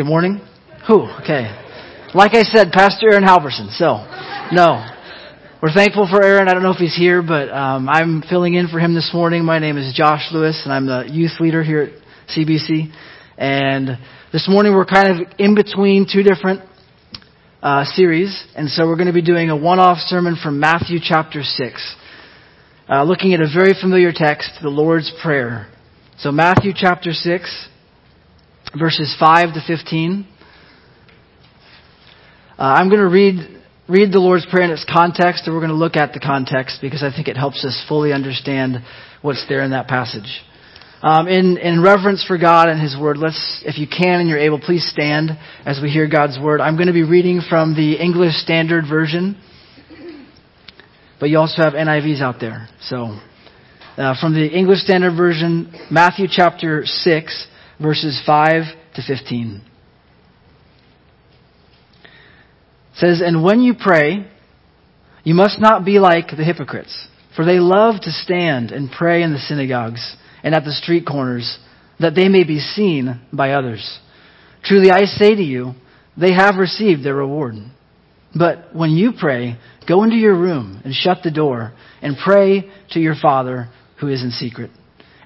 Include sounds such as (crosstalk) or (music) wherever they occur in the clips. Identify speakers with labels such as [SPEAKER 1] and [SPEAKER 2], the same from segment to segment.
[SPEAKER 1] Good morning. Who? Okay. Like I said, Pastor Aaron Halverson. So, no. We're thankful for Aaron. I don't know if he's here, but um, I'm filling in for him this morning. My name is Josh Lewis, and I'm the youth leader here at CBC. And this morning we're kind of in between two different uh, series, and so we're going to be doing a one-off sermon from Matthew chapter six, uh, looking at a very familiar text, the Lord's Prayer. So Matthew chapter six, verses five to fifteen. Uh, I'm going to read read the Lord's Prayer in its context, and we're going to look at the context because I think it helps us fully understand what's there in that passage. Um, in, in reverence for God and His Word, let's, if you can and you're able, please stand as we hear God's Word. I'm going to be reading from the English Standard Version, but you also have NIVs out there. So, uh, from the English Standard Version, Matthew chapter 6, verses 5 to 15. It says, And when you pray, you must not be like the hypocrites, for they love to stand and pray in the synagogues and at the street corners, that they may be seen by others. Truly I say to you, they have received their reward. But when you pray, go into your room and shut the door and pray to your Father who is in secret.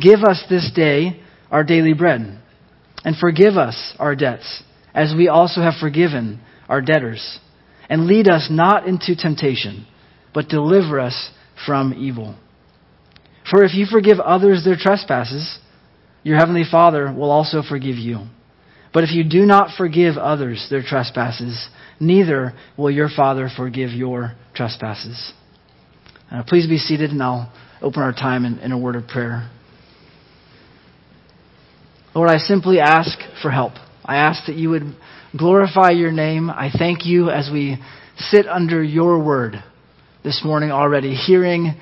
[SPEAKER 1] Give us this day our daily bread. And forgive us our debts, as we also have forgiven our debtors. And lead us not into temptation, but deliver us from evil. For if you forgive others their trespasses, your heavenly Father will also forgive you. But if you do not forgive others their trespasses, neither will your Father forgive your trespasses. Uh, please be seated, and I'll open our time in, in a word of prayer. Lord, I simply ask for help. I ask that you would glorify your name. I thank you as we sit under your word this morning already, hearing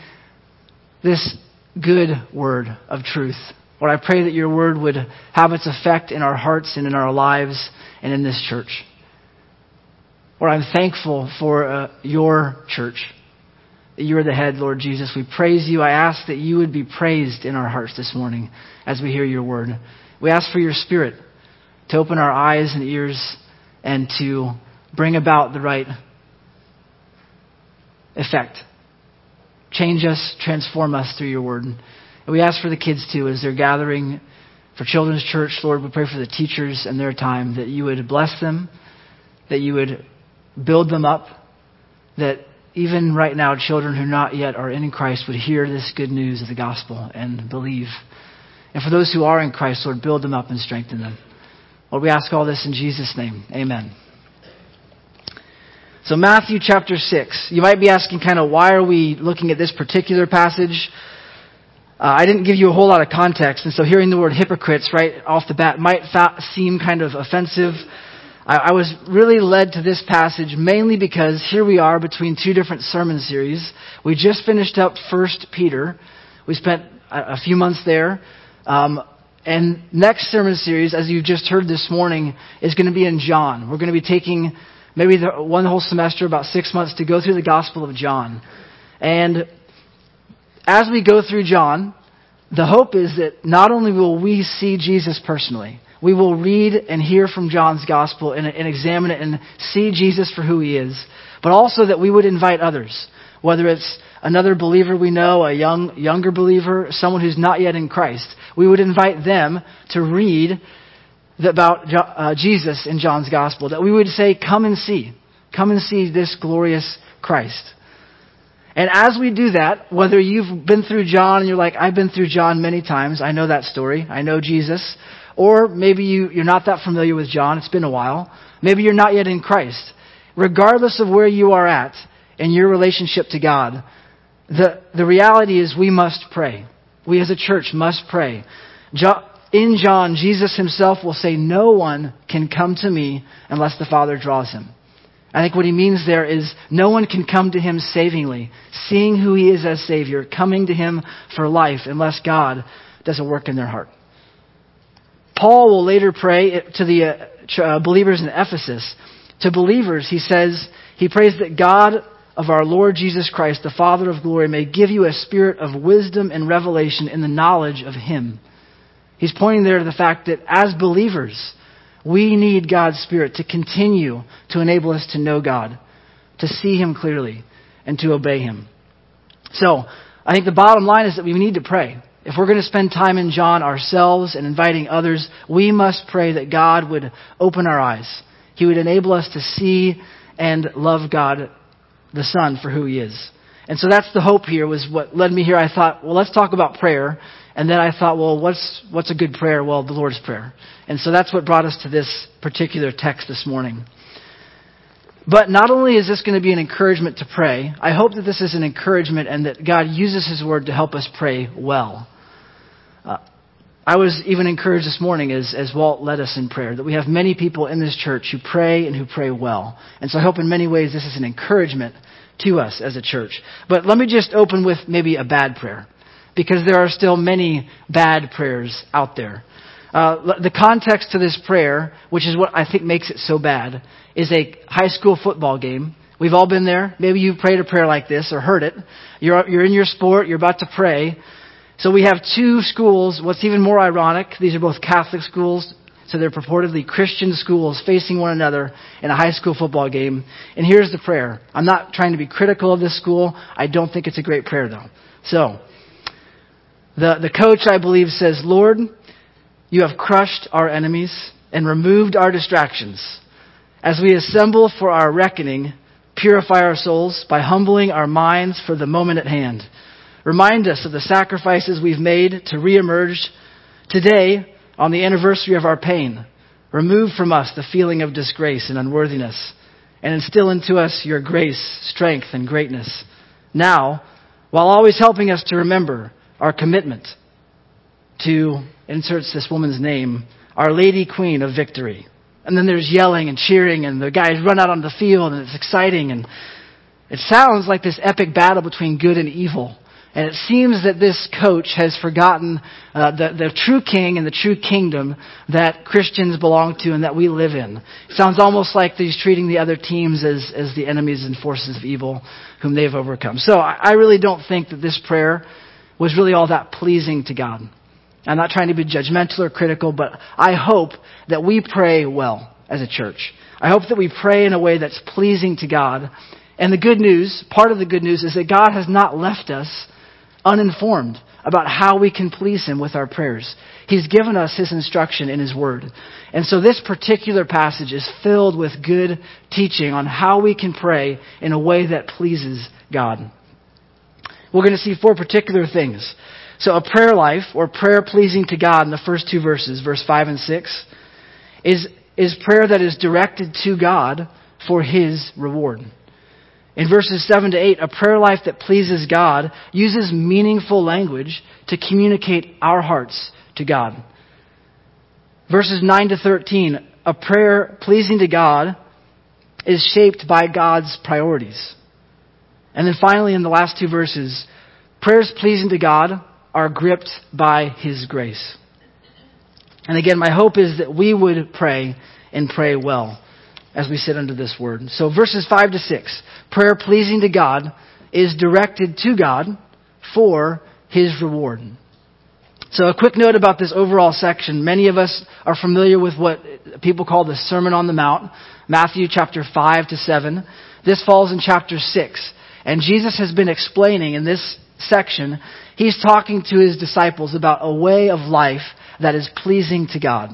[SPEAKER 1] this good word of truth. Lord, I pray that your word would have its effect in our hearts and in our lives and in this church. Lord, I'm thankful for uh, your church, that you are the head, Lord Jesus. We praise you. I ask that you would be praised in our hearts this morning as we hear your word. We ask for your spirit to open our eyes and ears and to bring about the right effect Change us, transform us through your word. And we ask for the kids too as they're gathering for Children's Church. Lord, we pray for the teachers and their time that you would bless them, that you would build them up, that even right now, children who not yet are in Christ would hear this good news of the gospel and believe. And for those who are in Christ, Lord, build them up and strengthen them. Lord, we ask all this in Jesus' name. Amen. So Matthew chapter 6. You might be asking kind of why are we looking at this particular passage? Uh, I didn't give you a whole lot of context, and so hearing the word hypocrites right off the bat might fa- seem kind of offensive. I, I was really led to this passage mainly because here we are between two different sermon series. We just finished up First Peter. We spent a, a few months there. Um, and next sermon series, as you just heard this morning, is going to be in John. We're going to be taking maybe the, one whole semester, about six months, to go through the Gospel of John. And as we go through John, the hope is that not only will we see Jesus personally, we will read and hear from John's Gospel and, and examine it and see Jesus for who he is, but also that we would invite others, whether it's another believer we know, a young, younger believer, someone who's not yet in Christ. We would invite them to read about uh, Jesus in John's gospel, that we would say, Come and see. Come and see this glorious Christ. And as we do that, whether you've been through John and you're like, I've been through John many times, I know that story, I know Jesus, or maybe you, you're not that familiar with John, it's been a while, maybe you're not yet in Christ. Regardless of where you are at in your relationship to God, the, the reality is we must pray. We as a church must pray. in John, Jesus himself will say, No one can come to me unless the Father draws him. I think what he means there is no one can come to him savingly, seeing who he is as Savior, coming to him for life, unless God does a work in their heart. Paul will later pray to the uh, uh, believers in Ephesus. To believers, he says, he prays that God of our Lord Jesus Christ, the Father of glory, may give you a spirit of wisdom and revelation in the knowledge of him. He's pointing there to the fact that as believers, we need God's Spirit to continue to enable us to know God, to see Him clearly, and to obey Him. So, I think the bottom line is that we need to pray. If we're going to spend time in John ourselves and inviting others, we must pray that God would open our eyes. He would enable us to see and love God, the Son, for who He is. And so that's the hope here was what led me here. I thought, well, let's talk about prayer. And then I thought, well, what's, what's a good prayer? Well, the Lord's Prayer. And so that's what brought us to this particular text this morning. But not only is this going to be an encouragement to pray, I hope that this is an encouragement and that God uses His Word to help us pray well. I was even encouraged this morning as, as Walt led us in prayer that we have many people in this church who pray and who pray well. And so I hope in many ways this is an encouragement to us as a church. But let me just open with maybe a bad prayer because there are still many bad prayers out there. Uh, the context to this prayer, which is what I think makes it so bad, is a high school football game. We've all been there. Maybe you've prayed a prayer like this or heard it. You're, you're in your sport, you're about to pray. So we have two schools. What's even more ironic, these are both Catholic schools, so they're purportedly Christian schools facing one another in a high school football game. And here's the prayer. I'm not trying to be critical of this school. I don't think it's a great prayer though. So, the, the coach, I believe, says, Lord, you have crushed our enemies and removed our distractions. As we assemble for our reckoning, purify our souls by humbling our minds for the moment at hand. Remind us of the sacrifices we've made to reemerge today on the anniversary of our pain. Remove from us the feeling of disgrace and unworthiness and instill into us your grace, strength, and greatness. Now, while always helping us to remember our commitment to, inserts this woman's name, Our Lady Queen of Victory. And then there's yelling and cheering, and the guys run out on the field, and it's exciting, and it sounds like this epic battle between good and evil. And it seems that this coach has forgotten uh, the, the true king and the true kingdom that Christians belong to and that we live in. It sounds almost like he's treating the other teams as, as the enemies and forces of evil whom they've overcome. So I, I really don't think that this prayer was really all that pleasing to God. I'm not trying to be judgmental or critical, but I hope that we pray well as a church. I hope that we pray in a way that's pleasing to God. And the good news, part of the good news, is that God has not left us uninformed about how we can please Him with our prayers. He's given us His instruction in His Word. And so this particular passage is filled with good teaching on how we can pray in a way that pleases God we're going to see four particular things. So a prayer life or prayer pleasing to God in the first two verses, verse 5 and 6, is, is prayer that is directed to God for His reward. In verses 7 to 8, a prayer life that pleases God uses meaningful language to communicate our hearts to God. Verses 9 to 13, a prayer pleasing to God is shaped by God's priorities. And then finally, in the last two verses, prayers pleasing to God are gripped by His grace. And again, my hope is that we would pray and pray well as we sit under this word. So verses 5 to 6, prayer pleasing to God is directed to God for His reward. So a quick note about this overall section. Many of us are familiar with what people call the Sermon on the Mount, Matthew chapter 5 to 7. This falls in chapter 6. And Jesus has been explaining in this section, he's talking to his disciples about a way of life that is pleasing to God.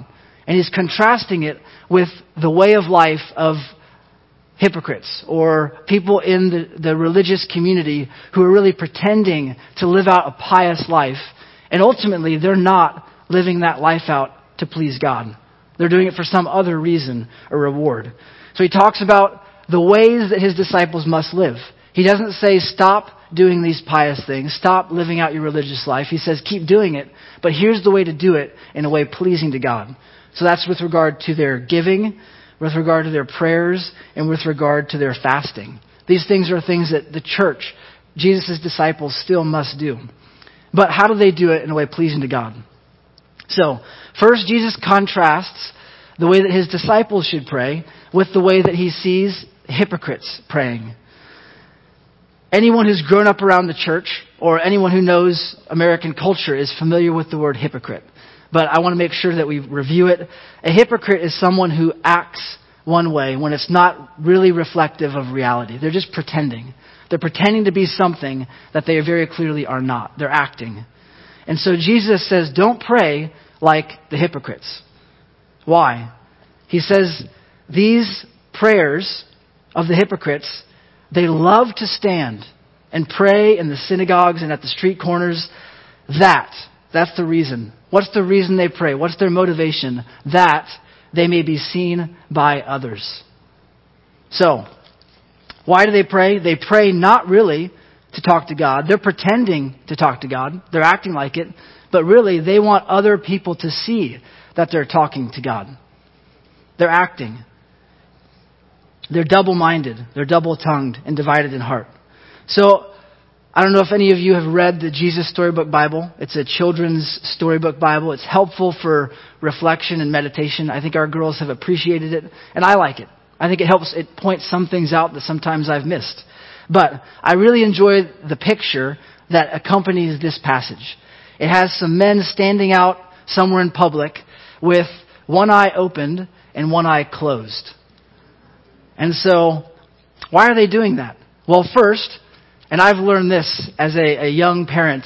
[SPEAKER 1] And he's contrasting it with the way of life of hypocrites or people in the, the religious community who are really pretending to live out a pious life. And ultimately, they're not living that life out to please God. They're doing it for some other reason or reward. So he talks about the ways that his disciples must live. He doesn't say stop doing these pious things, stop living out your religious life. He says keep doing it, but here's the way to do it in a way pleasing to God. So that's with regard to their giving, with regard to their prayers, and with regard to their fasting. These things are things that the church, Jesus' disciples, still must do. But how do they do it in a way pleasing to God? So, first, Jesus contrasts the way that his disciples should pray with the way that he sees hypocrites praying. Anyone who's grown up around the church or anyone who knows American culture is familiar with the word hypocrite. But I want to make sure that we review it. A hypocrite is someone who acts one way when it's not really reflective of reality. They're just pretending. They're pretending to be something that they very clearly are not. They're acting. And so Jesus says, don't pray like the hypocrites. Why? He says, these prayers of the hypocrites, they love to stand and pray in the synagogues and at the street corners. That, that's the reason. What's the reason they pray? What's their motivation? That they may be seen by others. So, why do they pray? They pray not really to talk to God. They're pretending to talk to God. They're acting like it. But really, they want other people to see that they're talking to God. They're acting. They're double minded. They're double tongued and divided in heart. So, I don't know if any of you have read the Jesus Storybook Bible. It's a children's storybook Bible. It's helpful for reflection and meditation. I think our girls have appreciated it, and I like it. I think it helps, it points some things out that sometimes I've missed. But I really enjoy the picture that accompanies this passage. It has some men standing out somewhere in public with one eye opened and one eye closed. And so, why are they doing that? Well, first, and I've learned this as a, a young parent,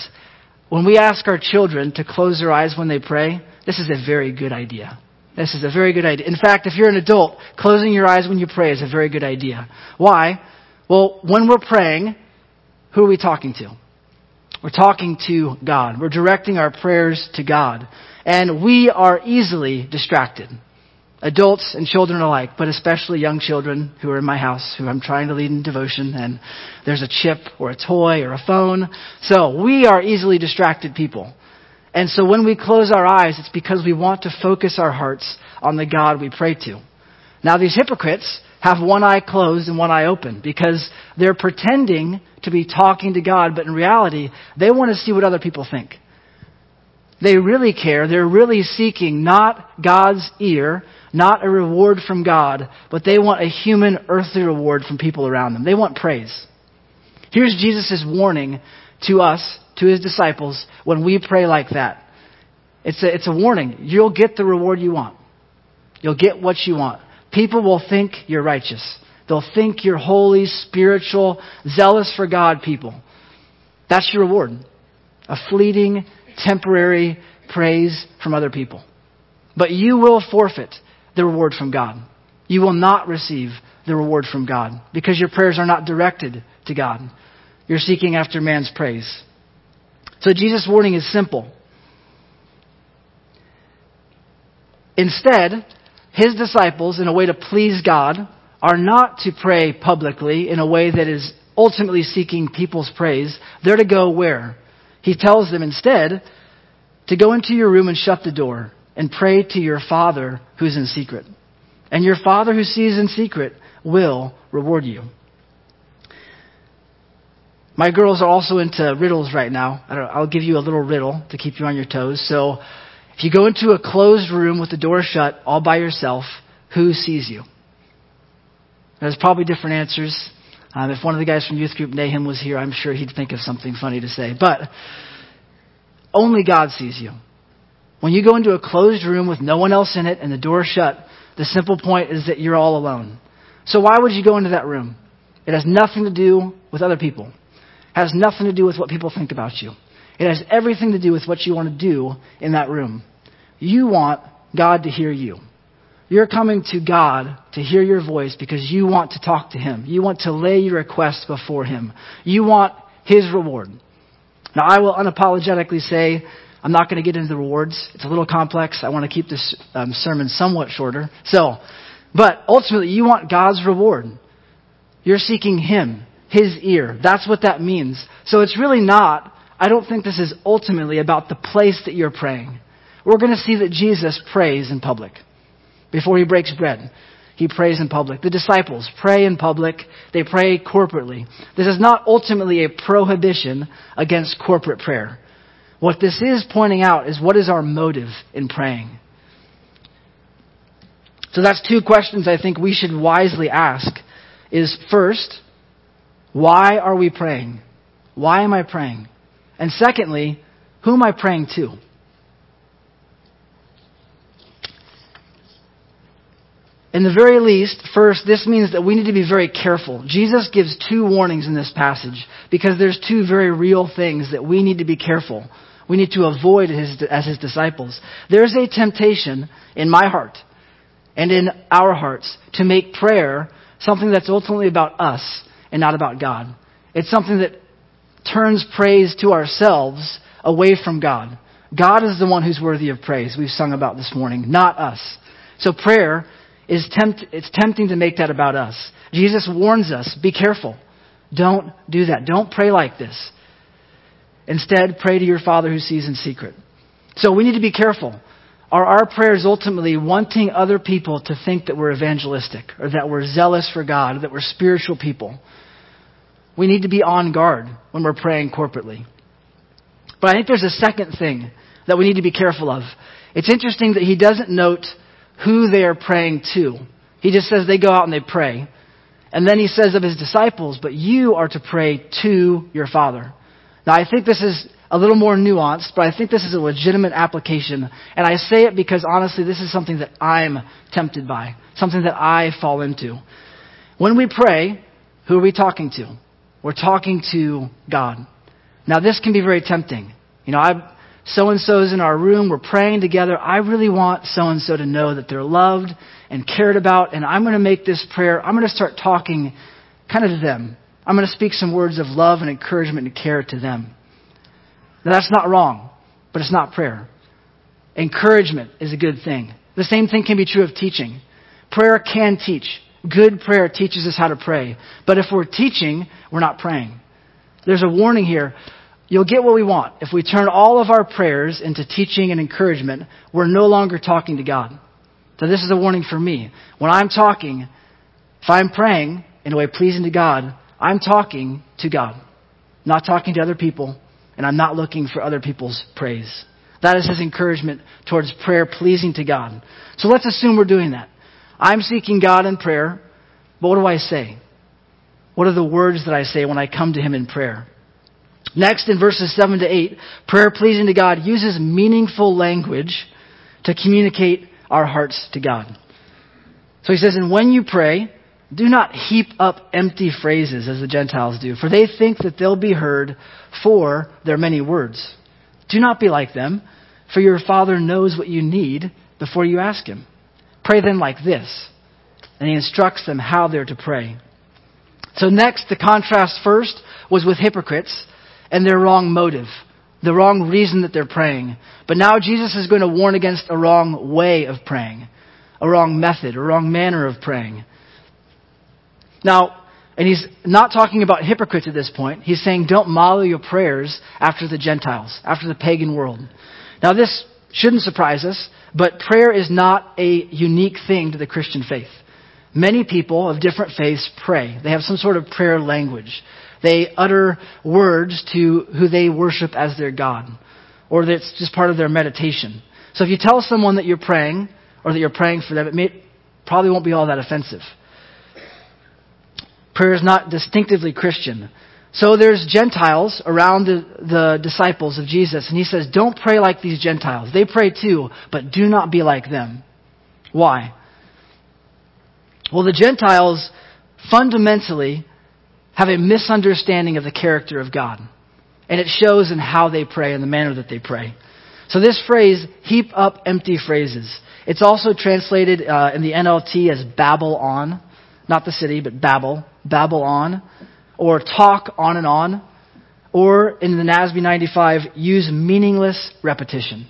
[SPEAKER 1] when we ask our children to close their eyes when they pray, this is a very good idea. This is a very good idea. In fact, if you're an adult, closing your eyes when you pray is a very good idea. Why? Well, when we're praying, who are we talking to? We're talking to God. We're directing our prayers to God. And we are easily distracted adults and children alike, but especially young children who are in my house, who I'm trying to lead in devotion, and there's a chip or a toy or a phone. So we are easily distracted people. And so when we close our eyes, it's because we want to focus our hearts on the God we pray to. Now these hypocrites have one eye closed and one eye open because they're pretending to be talking to God, but in reality, they want to see what other people think. They really care. They're really seeking not God's ear, not a reward from God, but they want a human, earthly reward from people around them. They want praise. Here's Jesus' warning to us, to his disciples, when we pray like that. It's a, it's a warning. You'll get the reward you want. You'll get what you want. People will think you're righteous. They'll think you're holy, spiritual, zealous for God people. That's your reward. A fleeting, temporary praise from other people. But you will forfeit the reward from God. You will not receive the reward from God because your prayers are not directed to God. You're seeking after man's praise. So Jesus' warning is simple. Instead, his disciples, in a way to please God, are not to pray publicly in a way that is ultimately seeking people's praise. They're to go where? He tells them instead to go into your room and shut the door and pray to your Father who's in secret. And your Father who sees in secret will reward you. My girls are also into riddles right now. I'll give you a little riddle to keep you on your toes. So, if you go into a closed room with the door shut all by yourself, who sees you? There's probably different answers. Um, if one of the guys from youth group Nahum was here, I'm sure he'd think of something funny to say. But only God sees you. When you go into a closed room with no one else in it and the door shut, the simple point is that you're all alone. So why would you go into that room? It has nothing to do with other people. It has nothing to do with what people think about you. It has everything to do with what you want to do in that room. You want God to hear you. You're coming to God to hear your voice because you want to talk to Him. You want to lay your request before Him. You want His reward. Now, I will unapologetically say I'm not going to get into the rewards. It's a little complex. I want to keep this um, sermon somewhat shorter. So, but ultimately, you want God's reward. You're seeking Him. his ear. That's what that means. So it's really not, I don't think this is ultimately about the place that you're praying. We're going to see that Jesus prays in public before he breaks bread. He prays in public. The disciples pray in public. They pray corporately. This is not ultimately a prohibition against corporate prayer. What this is pointing out is what is our motive in praying? So that's two questions I think we should wisely ask. Is first, why are we praying? Why am I praying? And secondly, who am I praying to? In the very least, first, this means that we need to be very careful. Jesus gives two warnings in this passage because there's two very real things that we need to be careful. We need to avoid as, as his disciples. There's a temptation in my heart and in our hearts to make prayer something that's ultimately about us and not about God. It's something that turns praise to ourselves away from God. God is the one who's worthy of praise, we've sung about this morning, not us. So prayer is tempt, it's tempting to make that about us. Jesus warns us, be careful. Don't do that. Don't pray like this. Instead, pray to your Father who sees in secret. So we need to be careful. Are our prayers ultimately wanting other people to think that we're evangelistic or that we're zealous for God or that we're spiritual people? We need to be on guard when we're praying corporately. But I think there's a second thing that we need to be careful of. It's interesting that he doesn't note who they are praying to. He just says they go out and they pray. And then he says of his disciples, but you are to pray to your Father. Now I think this is a little more nuanced, but I think this is a legitimate application. And I say it because honestly, this is something that I'm tempted by, something that I fall into. When we pray, who are we talking to? We're talking to God. Now this can be very tempting. You know, I so and so's in our room, we're praying together. I really want so and so to know that they're loved and cared about, and I'm going to make this prayer, I'm going to start talking kind of to them. I'm going to speak some words of love and encouragement and care to them. Now, that's not wrong, but it's not prayer. Encouragement is a good thing. The same thing can be true of teaching. Prayer can teach. Good prayer teaches us how to pray. But if we're teaching, we're not praying. There's a warning here you'll get what we want. If we turn all of our prayers into teaching and encouragement, we're no longer talking to God. So this is a warning for me. When I'm talking, if I'm praying in a way pleasing to God, I'm talking to God, not talking to other people, and I'm not looking for other people's praise. That is his encouragement towards prayer pleasing to God. So let's assume we're doing that. I'm seeking God in prayer, but what do I say? What are the words that I say when I come to him in prayer? Next, in verses 7 to 8, prayer pleasing to God uses meaningful language to communicate our hearts to God. So he says, And when you pray, do not heap up empty phrases as the Gentiles do, for they think that they'll be heard for their many words. Do not be like them, for your Father knows what you need before you ask Him. Pray then like this. And he instructs them how they're to pray. So next, the contrast first was with hypocrites and their wrong motive, the wrong reason that they're praying. But now Jesus is going to warn against a wrong way of praying, a wrong method, a wrong manner of praying. Now, and he's not talking about hypocrites at this point. He's saying don't model your prayers after the Gentiles, after the pagan world. Now, this shouldn't surprise us, but prayer is not a unique thing to the Christian faith. Many people of different faiths pray. They have some sort of prayer language. They utter words to who they worship as their God, or that's just part of their meditation. So if you tell someone that you're praying, or that you're praying for them, it may, probably won't be all that offensive. Prayer is not distinctively Christian. So there's Gentiles around the, the, disciples of Jesus, and he says, Don't pray like these Gentiles. They pray too, but do not be like them. Why? Well, the Gentiles fundamentally have a misunderstanding of the character of God. And it shows in how they pray and the manner that they pray. So this phrase, heap up empty phrases. It's also translated uh, in the NLT as babble on. Not the city, but babble. Babble on. Or talk on and on. Or in the NASB 95, use meaningless repetition.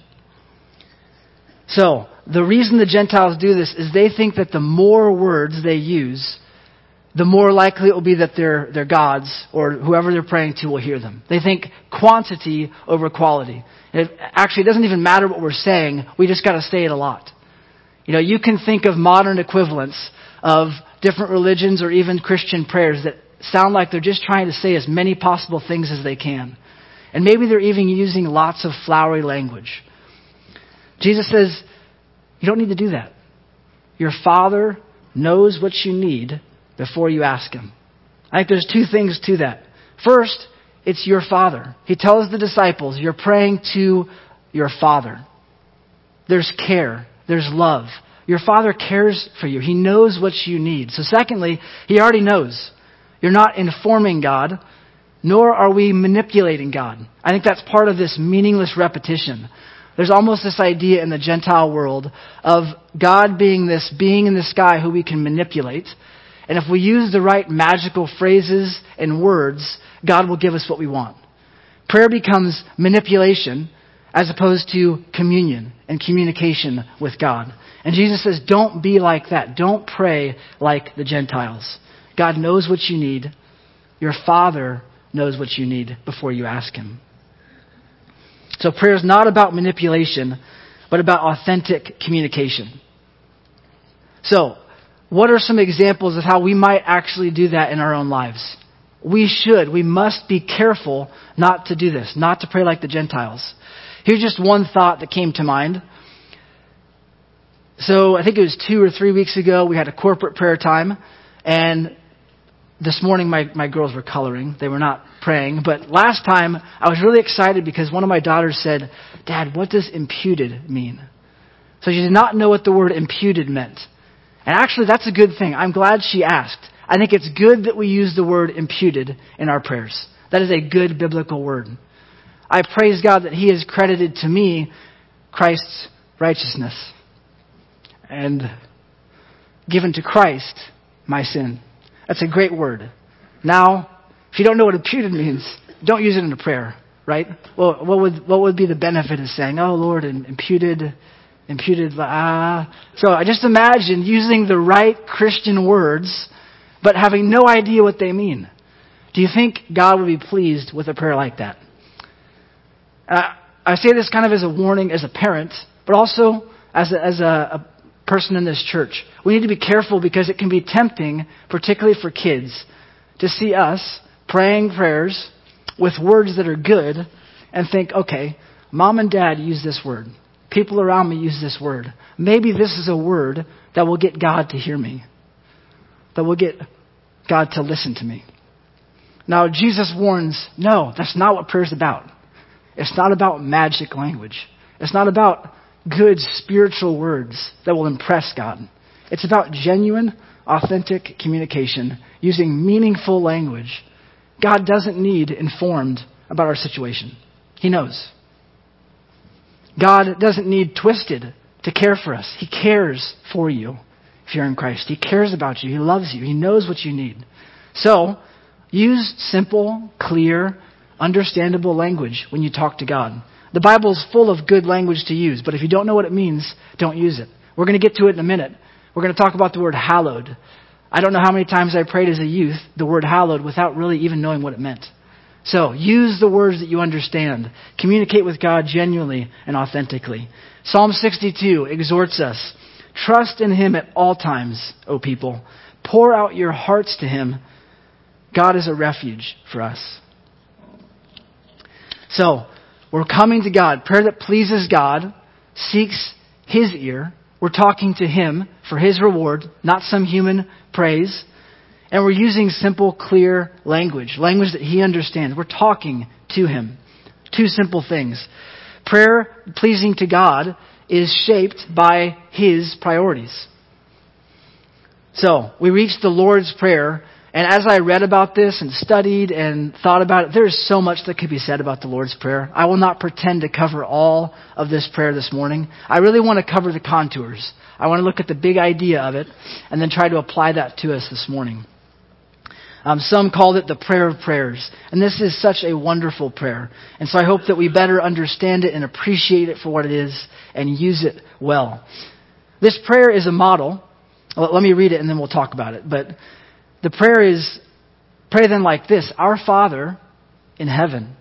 [SPEAKER 1] So, the reason the Gentiles do this is they think that the more words they use, the more likely it will be that their, their gods or whoever they're praying to will hear them. They think quantity over quality. Actually, it actually doesn't even matter what we're saying, we just got to say it a lot. You know, you can think of modern equivalents of different religions or even Christian prayers that sound like they're just trying to say as many possible things as they can. And maybe they're even using lots of flowery language. Jesus says, you don't need to do that. Your Father knows what you need before you ask Him. I think there's two things to that. First, it's your Father. He tells the disciples, you're praying to your Father. There's care. There's love. Your Father cares for you. He knows what you need. So secondly, He already knows. You're not informing God, nor are we manipulating God. I think that's part of this meaningless repetition. There's almost this idea in the Gentile world of God being this being in the sky who we can manipulate. And if we use the right magical phrases and words, God will give us what we want. Prayer becomes manipulation as opposed to communion and communication with God. And Jesus says, don't be like that. Don't pray like the Gentiles. God knows what you need. Your Father knows what you need before you ask Him. So prayer is not about manipulation, but about authentic communication. So, what are some examples of how we might actually do that in our own lives? We should, we must be careful not to do this, not to pray like the Gentiles. Here's just one thought that came to mind. So I think it was two or three weeks ago, we had a corporate prayer time, and this morning my, my girls were coloring. They were not praying. But last time I was really excited because one of my daughters said, Dad, what does imputed mean? So she did not know what the word imputed meant. And actually that's a good thing. I'm glad she asked. I think it's good that we use the word imputed in our prayers. That is a good biblical word. I praise God that He has credited to me Christ's righteousness and given to Christ my sin. That's a great word. Now, if you don't know what imputed means, don't use it in a prayer, right? Well, what would, what would be the benefit of saying, oh Lord, imputed, imputed, ah. So I just imagine using the right Christian words, but having no idea what they mean. Do you think God would be pleased with a prayer like that? Uh, I say this kind of as a warning as a parent, but also as a, as a person in this church. We need to be careful because it can be tempting, particularly for kids, to see us praying prayers with words that are good and think, okay, mom and dad use this word. People around me use this word. Maybe this is a word that will get God to hear me, that will get God to listen to me. Now, Jesus warns no, that's not what prayer is about. It's not about magic language. It's not about good spiritual words that will impress God. It's about genuine, authentic communication using meaningful language. God doesn't need informed about our situation. He knows. God doesn't need twisted to care for us. He cares for you if you're in Christ. He cares about you. He loves you. He knows what you need. So, use simple, clear, understandable language when you talk to God. The Bible is full of good language to use, but if you don't know what it means, don't use it. We're going to get to it in a minute. We're going to talk about the word hallowed. I don't know how many times I prayed as a youth the word hallowed without really even knowing what it meant. So, use the words that you understand. Communicate with God genuinely and authentically. Psalm 62 exhorts us Trust in Him at all times, O people. Pour out your hearts to Him. God is a refuge for us. So, we're coming to God. Prayer that pleases God seeks His ear. We're talking to Him for His reward, not some human praise. And we're using simple, clear language, language that He understands. We're talking to Him. Two simple things. Prayer pleasing to God is shaped by His priorities. So, we reach the Lord's Prayer and as I read about this and studied and thought about it, there is so much that could be said about the Lord's Prayer. I will not pretend to cover all of this prayer this morning. I really want to cover the contours. I want to look at the big idea of it and then try to apply that to us this morning. Um, some called it the prayer of prayers. And this is such a wonderful prayer. And so I hope that we better understand it and appreciate it for what it is and use it well. This prayer is a model. Let me read it and then we'll talk about it. But the prayer is pray then like this Our Father in heaven,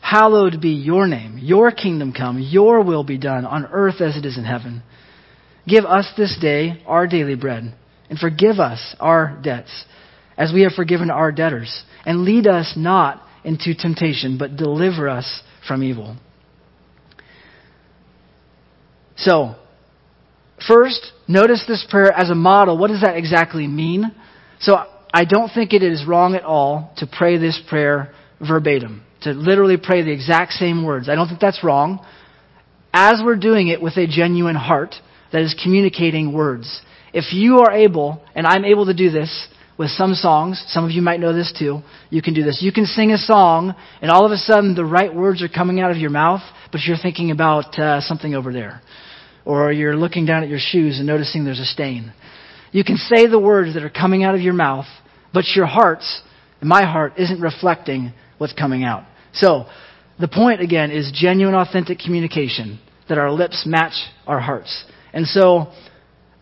[SPEAKER 1] hallowed be your name. Your kingdom come. Your will be done on earth as it is in heaven. Give us this day our daily bread, and forgive us our debts, as we have forgiven our debtors. And lead us not into temptation, but deliver us from evil. So, first, notice this prayer as a model. What does that exactly mean? So, I don't think it is wrong at all to pray this prayer verbatim, to literally pray the exact same words. I don't think that's wrong. As we're doing it with a genuine heart that is communicating words. If you are able, and I'm able to do this with some songs, some of you might know this too, you can do this. You can sing a song, and all of a sudden the right words are coming out of your mouth, but you're thinking about uh, something over there. Or you're looking down at your shoes and noticing there's a stain. You can say the words that are coming out of your mouth, but your heart's, my heart, isn't reflecting what's coming out. So, the point again is genuine, authentic communication, that our lips match our hearts. And so,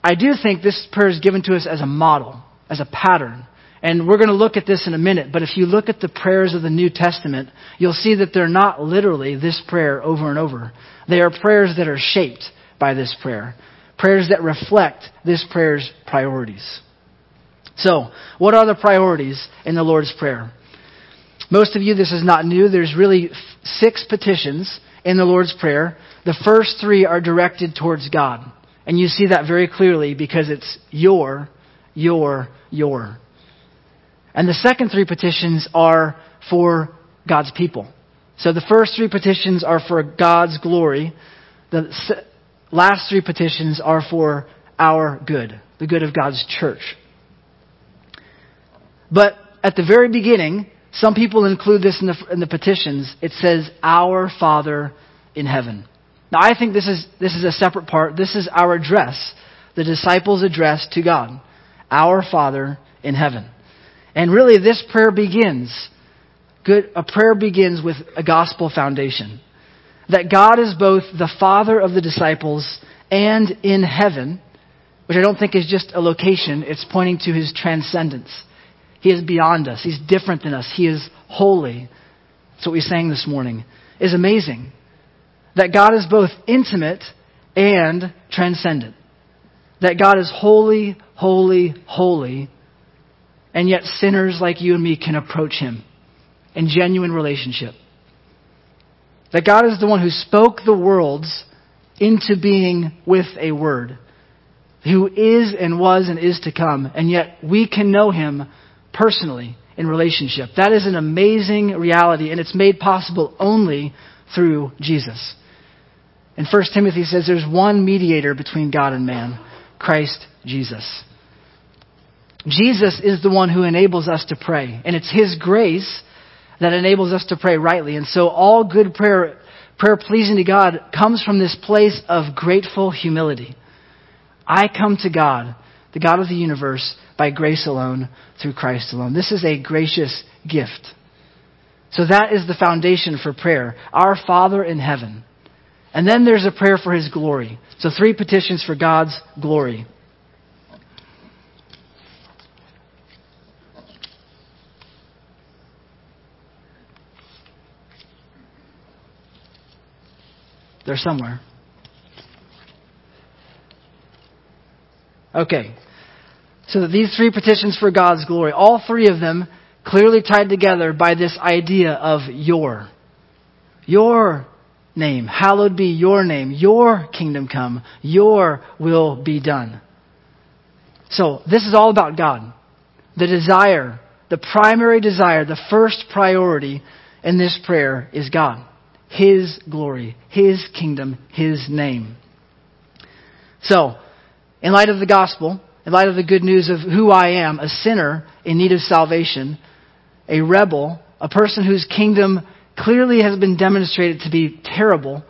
[SPEAKER 1] I do think this prayer is given to us as a model, as a pattern. And we're going to look at this in a minute, but if you look at the prayers of the New Testament, you'll see that they're not literally this prayer over and over. They are prayers that are shaped by this prayer. Prayers that reflect this prayer's priorities. So, what are the priorities in the Lord's Prayer? Most of you, this is not new. There's really six petitions in the Lord's Prayer. The first three are directed towards God. And you see that very clearly because it's your, your, your. And the second three petitions are for God's people. So the first three petitions are for God's glory. The last three petitions are for our good, the good of God's church. But at the very beginning, some people include this in the, in the petitions. It says, Our Father in heaven. Now, I think this is, this is a separate part. This is our address, the disciples' address to God. Our Father in heaven. And really, this prayer begins, good, a prayer begins with a gospel foundation that God is both the Father of the disciples and in heaven, which I don't think is just a location, it's pointing to his transcendence. He is beyond us, he's different than us, he is holy. That's what we sang this morning. Is amazing. That God is both intimate and transcendent. That God is holy, holy, holy, and yet sinners like you and me can approach him in genuine relationship. That God is the one who spoke the worlds into being with a word, who is and was and is to come, and yet we can know him personally in relationship. That is an amazing reality, and it's made possible only through Jesus. In 1 Timothy says there's one mediator between God and man, Christ Jesus. Jesus is the one who enables us to pray, and it's his grace that enables us to pray rightly. And so all good prayer, prayer pleasing to God comes from this place of grateful humility. I come to God, the God of the universe, by grace alone, through Christ alone. This is a gracious gift. So that is the foundation for prayer. Our Father in heaven. And then there's a prayer for His glory. So three petitions for God's glory. They're somewhere. Okay. So that these three petitions for God's glory, all three of them clearly tied together by this idea of your. Your name. Hallowed be your name. Your kingdom come. Your will be done. So this is all about God. The desire, the primary desire, the first priority in this prayer is God. His glory, His kingdom, His name. So, in light of the gospel, in light of the good news of who I am, a sinner in need of salvation, a rebel, a person whose kingdom clearly has been demonstrated to be terrible,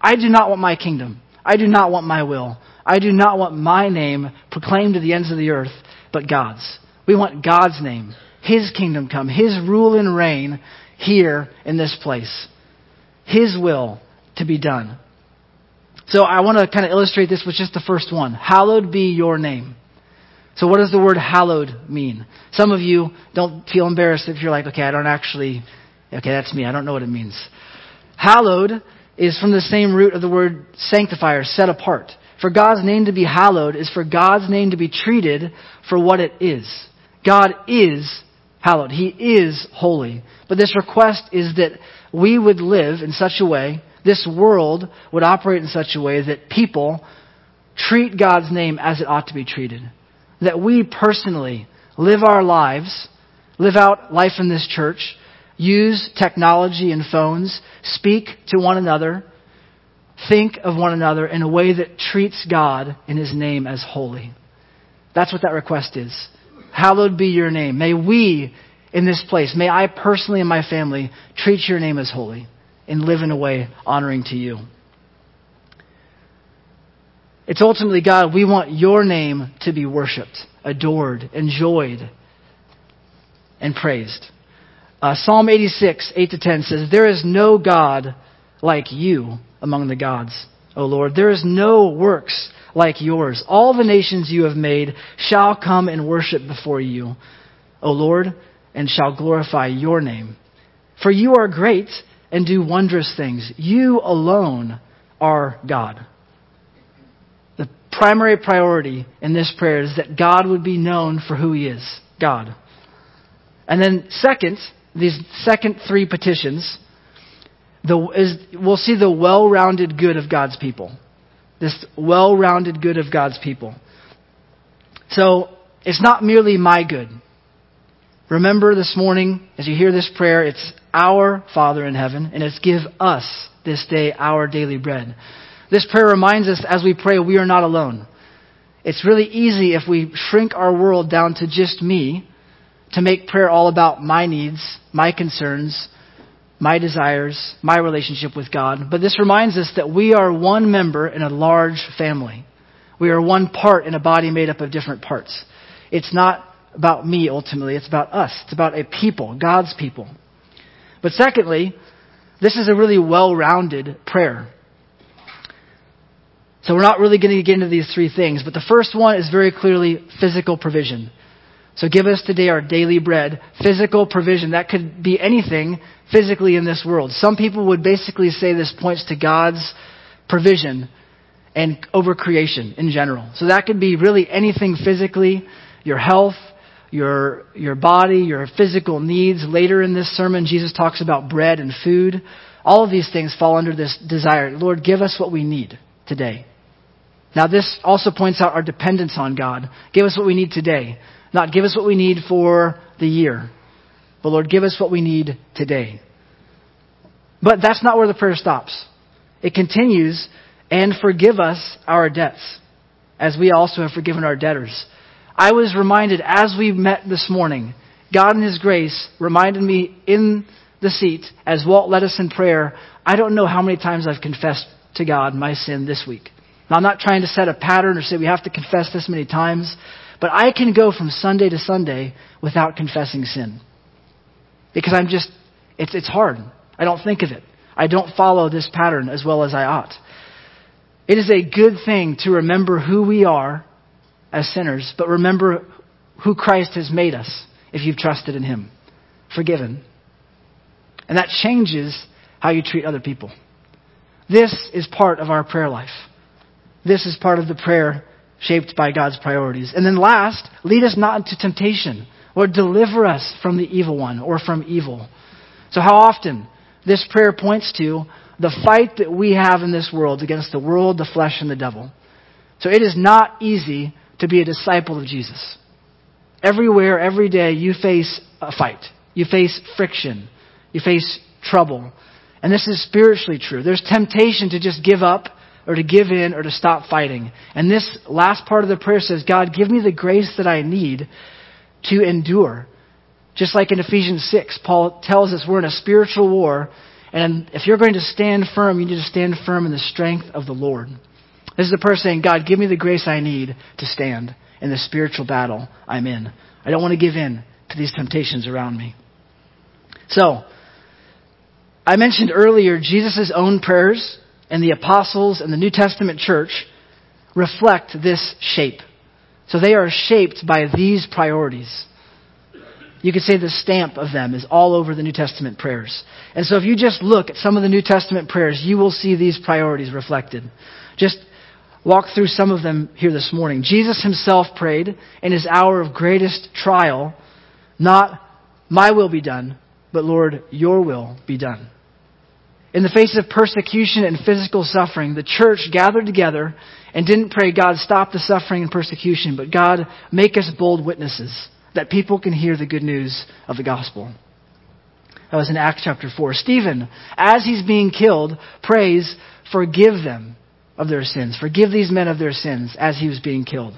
[SPEAKER 1] I do not want my kingdom. I do not want my will. I do not want my name proclaimed to the ends of the earth, but God's. We want God's name, His kingdom come, His rule and reign here in this place. His will to be done. So I want to kind of illustrate this with just the first one. Hallowed be your name. So, what does the word hallowed mean? Some of you don't feel embarrassed if you're like, okay, I don't actually, okay, that's me. I don't know what it means. Hallowed is from the same root of the word sanctifier, set apart. For God's name to be hallowed is for God's name to be treated for what it is. God is hallowed. He is holy. But this request is that we would live in such a way, this world would operate in such a way that people treat God's name as it ought to be treated that we personally live our lives, live out life in this church, use technology and phones, speak to one another, think of one another in a way that treats God in His name as holy. That's what that request is. Hallowed be your name. May we in this place, may I personally and my family treat your name as holy and live in a way honoring to you. It's ultimately, God, we want your name to be worshiped, adored, enjoyed, and praised. Uh, Psalm 86, 8 to 10 says, There is no God like you among the gods, O Lord. There is no works like yours. All the nations you have made shall come and worship before you, O Lord, and shall glorify your name. For you are great and do wondrous things. You alone are God The primary priority in this prayer is that God would be known for who He is God. And then, second, these second three petitions, the, is, we'll see the well rounded good of God's people. This well rounded good of God's people. So, it's not merely my good. Remember this morning, as you hear this prayer, it's our Father in heaven, and it's give us this day our daily bread. This prayer reminds us as we pray, we are not alone. It's really easy if we shrink our world down to just me to make prayer all about my needs, my concerns, my desires, my relationship with God. But this reminds us that we are one member in a large family. We are one part in a body made up of different parts. It's not about me ultimately, it's about us. It's about a people, God's people. But secondly, this is a really well rounded prayer. So we're not really going to get into these three things, but the first one is very clearly physical provision. So give us today our daily bread. Physical provision. That could be anything physically in this world. Some people would basically say this points to God's provision and over creation in general. So that could be really anything physically, your health, your, your body, your physical needs. Later in this sermon, Jesus talks about bread and food. All of these things fall under this desire. Lord, give us what we need today. Now, this also points out our dependence on God. Give us what we need today. Not give us what we need for the year. But Lord, give us what we need today. But that's not where the prayer stops. It continues, and forgive us our debts, as we also have forgiven our debtors. I was reminded as we met this morning, God in His grace reminded me in the seat as Walt led us in prayer. I don't know how many times I've confessed to God my sin this week. Now, I'm not trying to set a pattern or say we have to confess this many times, but I can go from Sunday to Sunday without confessing sin. Because I'm just, it's, it's hard. I don't think of it. I don't follow this pattern as well as I ought. It is a good thing to remember who we are as sinners, but remember who Christ has made us if you've trusted in Him. Forgiven. And that changes how you treat other people. This is part of our prayer life. This is part of the prayer shaped by God's priorities. And then last, lead us not into temptation or deliver us from the evil one or from evil. So how often this prayer points to the fight that we have in this world against the world, the flesh, and the devil. So it is not easy to be a disciple of Jesus. Everywhere, every day, you face a fight. You face friction. You face trouble. And this is spiritually true. There's temptation to just give up or to give in or to stop fighting. And this last part of the prayer says, God, give me the grace that I need to endure. Just like in Ephesians 6, Paul tells us we're in a spiritual war, and if you're going to stand firm, you need to stand firm in the strength of the Lord. This is the prayer saying, God, give me the grace I need to stand in the spiritual battle I'm in. I don't want to give in to these temptations around me. So, I mentioned earlier Jesus' own prayers and the apostles and the New Testament church reflect this shape So they are shaped by these priorities. You could say the stamp of them is all over the New Testament prayers. And so if you just look at some of the New Testament prayers, you will see these priorities reflected. Just walk through some of them here this morning. Jesus himself prayed in his hour of greatest trial, not my will be done, but Lord, your will be done. In the face of persecution and physical suffering, the church gathered together and didn't pray, God, stop the suffering and persecution, but God, make us bold witnesses that people can hear the good news of the gospel. That was in Acts chapter 4. Stephen, as he's being killed, prays, forgive them of their sins. Forgive these men of their sins as he was being killed.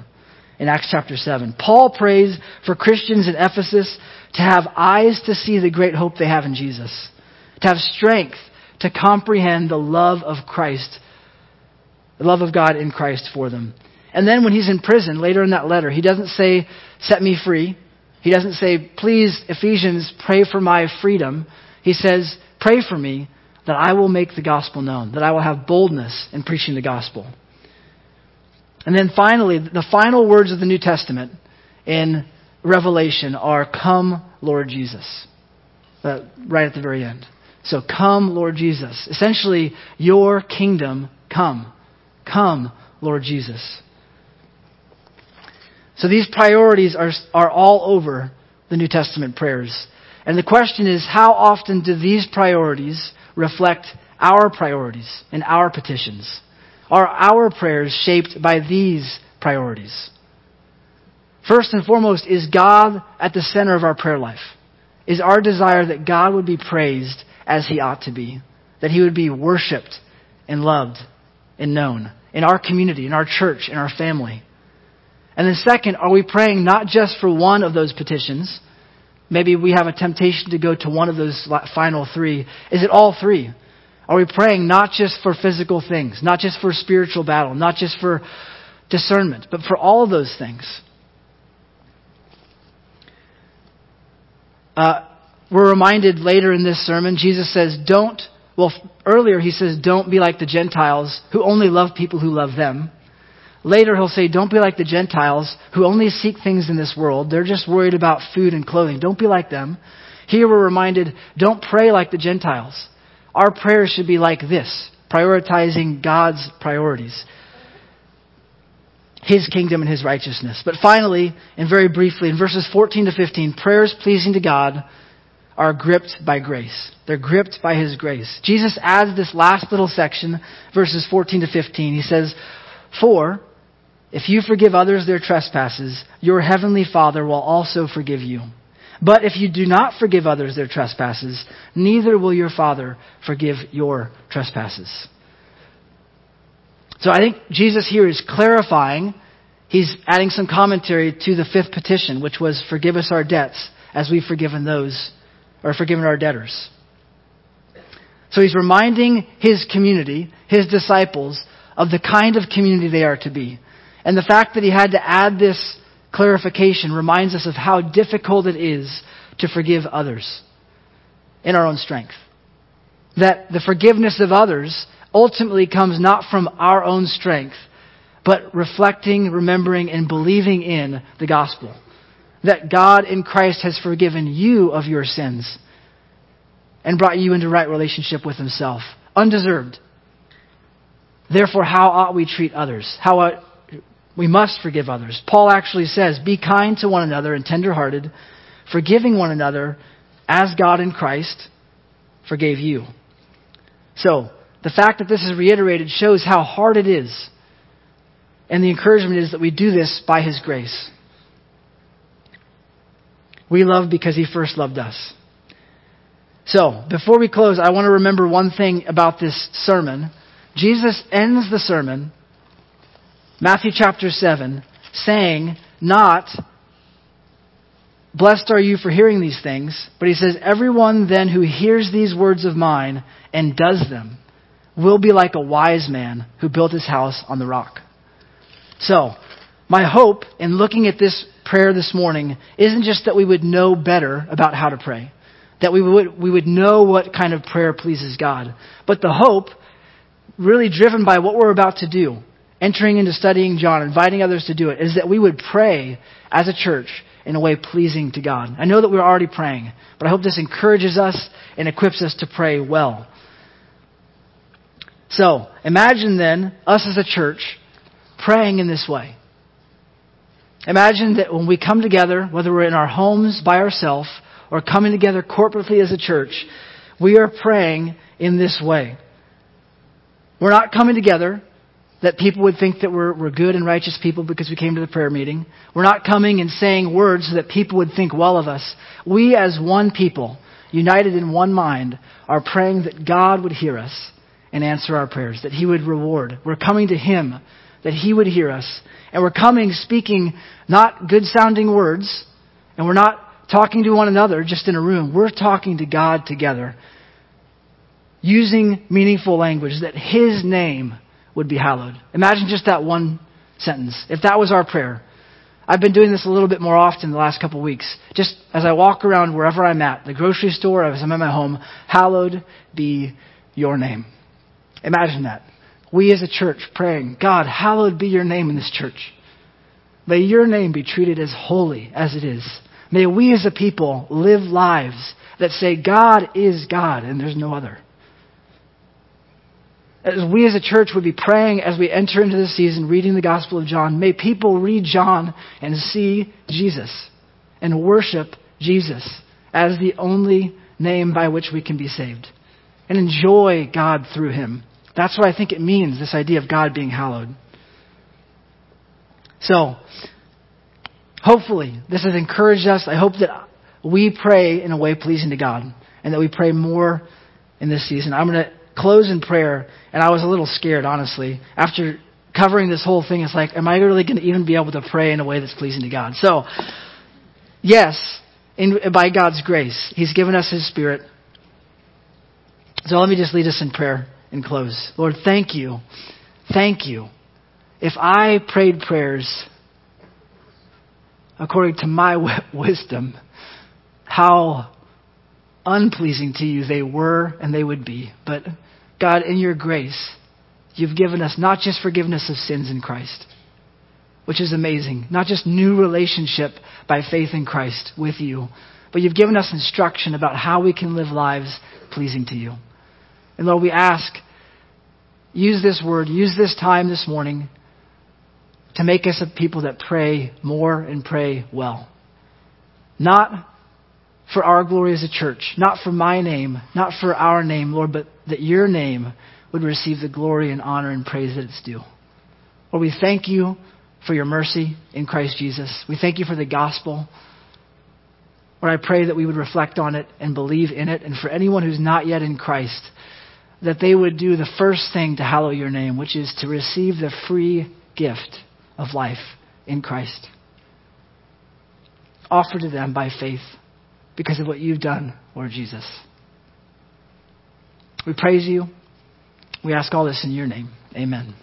[SPEAKER 1] In Acts chapter 7. Paul prays for Christians in Ephesus to have eyes to see the great hope they have in Jesus, to have strength to comprehend the love of Christ, the love of God in Christ for them. And then when he's in prison, later in that letter, he doesn't say, set me free. He doesn't say, please, Ephesians, pray for my freedom. He says, pray for me that I will make the gospel known, that I will have boldness in preaching the gospel. And then finally, the final words of the New Testament in Revelation are, Come, Lord Jesus. Uh, right at the very end. So, come, Lord Jesus. Essentially, your kingdom come. Come, Lord Jesus. So these priorities are, are all over the New Testament prayers. And the question is, how often do these priorities reflect our priorities and our petitions? Are our prayers shaped by these priorities? First and foremost, is God at the center of our prayer life? Is our desire that God would be praised as he ought to be? That he would be worshiped and loved and known in our community, in our church, in our family? And then second, are we praying not just for one of those petitions? Maybe we have a temptation to go to one of those final three. Is it all three? Are we praying not just for physical things, not just for spiritual battle, not just for discernment, but for all of those things? Uh, we're reminded later in this sermon, Jesus says, don't, well, earlier he says, don't be like the Gentiles who only love people who love them. Later, he'll say, Don't be like the Gentiles who only seek things in this world. They're just worried about food and clothing. Don't be like them. Here, we're reminded, Don't pray like the Gentiles. Our prayers should be like this prioritizing God's priorities, His kingdom and His righteousness. But finally, and very briefly, in verses 14 to 15, prayers pleasing to God are gripped by grace. They're gripped by His grace. Jesus adds this last little section, verses 14 to 15. He says, For if you forgive others their trespasses, your heavenly Father will also forgive you. But if you do not forgive others their trespasses, neither will your Father forgive your trespasses. So I think Jesus here is clarifying, he's adding some commentary to the fifth petition, which was forgive us our debts as we've forgiven those, or forgiven our debtors. So he's reminding his community, his disciples, of the kind of community they are to be. And the fact that he had to add this clarification reminds us of how difficult it is to forgive others in our own strength. That the forgiveness of others ultimately comes not from our own strength, but reflecting, remembering, and believing in the gospel. That God in Christ has forgiven you of your sins and brought you into right relationship with himself, undeserved. Therefore, how ought we treat others? How ought we must forgive others. Paul actually says, Be kind to one another and tenderhearted, forgiving one another as God in Christ forgave you. So, the fact that this is reiterated shows how hard it is. And the encouragement is that we do this by His grace. We love because He first loved us. So, before we close, I want to remember one thing about this sermon. Jesus ends the sermon Matthew chapter 7, saying, not, Blessed are you for hearing these things, but he says, Everyone then who hears these words of mine and does them will be like a wise man who built his house on the rock. So, my hope in looking at this prayer this morning isn't just that we would know better about how to pray, that we would, we would know what kind of prayer pleases God, but the hope, really driven by what we're about to do, entering into studying John, inviting others to do it, is that we would pray as a church in a way pleasing to God. I know that we're already praying, but I hope this encourages us and equips us to pray well. So, imagine then us as a church praying in this way. Imagine that when we come together, whether we're in our homes by ourselves or coming together corporately as a church, we are praying in this way. We're not coming together that people would think that we're, we're good and righteous people because we came to the prayer meeting. We're not coming and saying words so that people would think well of us. We, as one people, united in one mind, are praying that God would hear us and answer our prayers, that He would reward. We're coming to Him, that He would hear us. And we're coming speaking not good sounding words, and we're not talking to one another just in a room. We're talking to God together, using meaningful language that His name would be hallowed. Imagine just that one sentence. If that was our prayer. I've been doing this a little bit more often the last couple of weeks. Just as I walk around wherever I'm at, the grocery store, as I'm at my home, hallowed be your name. Imagine that. We as a church praying, God, hallowed be your name in this church. May your name be treated as holy as it is. May we as a people live lives that say God is God and there's no other. As we as a church would be praying as we enter into this season, reading the Gospel of John, may people read John and see Jesus and worship Jesus as the only name by which we can be saved and enjoy God through him. That's what I think it means, this idea of God being hallowed. So, hopefully, this has encouraged us. I hope that we pray in a way pleasing to God and that we pray more in this season. I'm going to close in prayer, and I was a little scared, honestly. After covering this whole thing, it's like, am I really going to even be able to pray in a way that's pleasing to God? So, yes, in, by God's grace, He's given us His Spirit. So let me just lead us in prayer and close. Lord, thank you. Thank you. If I prayed prayers according to my (laughs) wisdom, how unpleasing to you they were and they would be. But God, in your grace, you've given us not just forgiveness of sins in Christ, which is amazing, not just new relationship by faith in Christ with you, but you've given us instruction about how we can live lives pleasing to you. And Lord, we ask, use this word, use this time this morning to make us a people that pray more and pray well. Not for our glory as a church, not for my name, not for our name, Lord, but that your name would receive the glory and honor and praise that it's due. Lord, we thank you for your mercy in Christ Jesus. We thank you for the gospel. Lord, I pray that we would reflect on it and believe in it. And for anyone who's not yet in Christ, that they would do the first thing to hallow your name, which is to receive the free gift of life in Christ. Offered to them by faith because of what you've done, Lord Jesus. We praise you. We ask all this in your name. Amen.